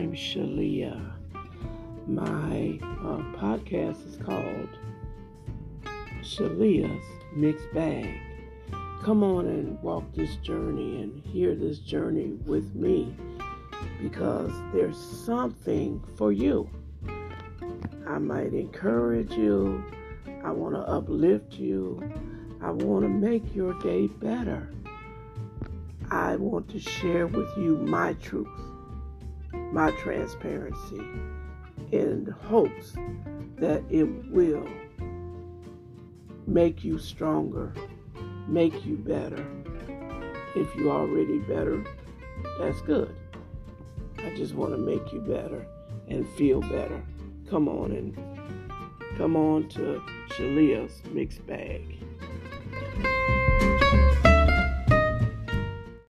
name's Shalia. My uh, podcast is called Shalia's Mixed Bag. Come on and walk this journey and hear this journey with me because there's something for you. I might encourage you. I want to uplift you. I want to make your day better. I want to share with you my truth, my transparency, in hopes that it will make you stronger, make you better. If you're already better, that's good. I just want to make you better and feel better. Come on and come on to Shalia's Mixed Bag.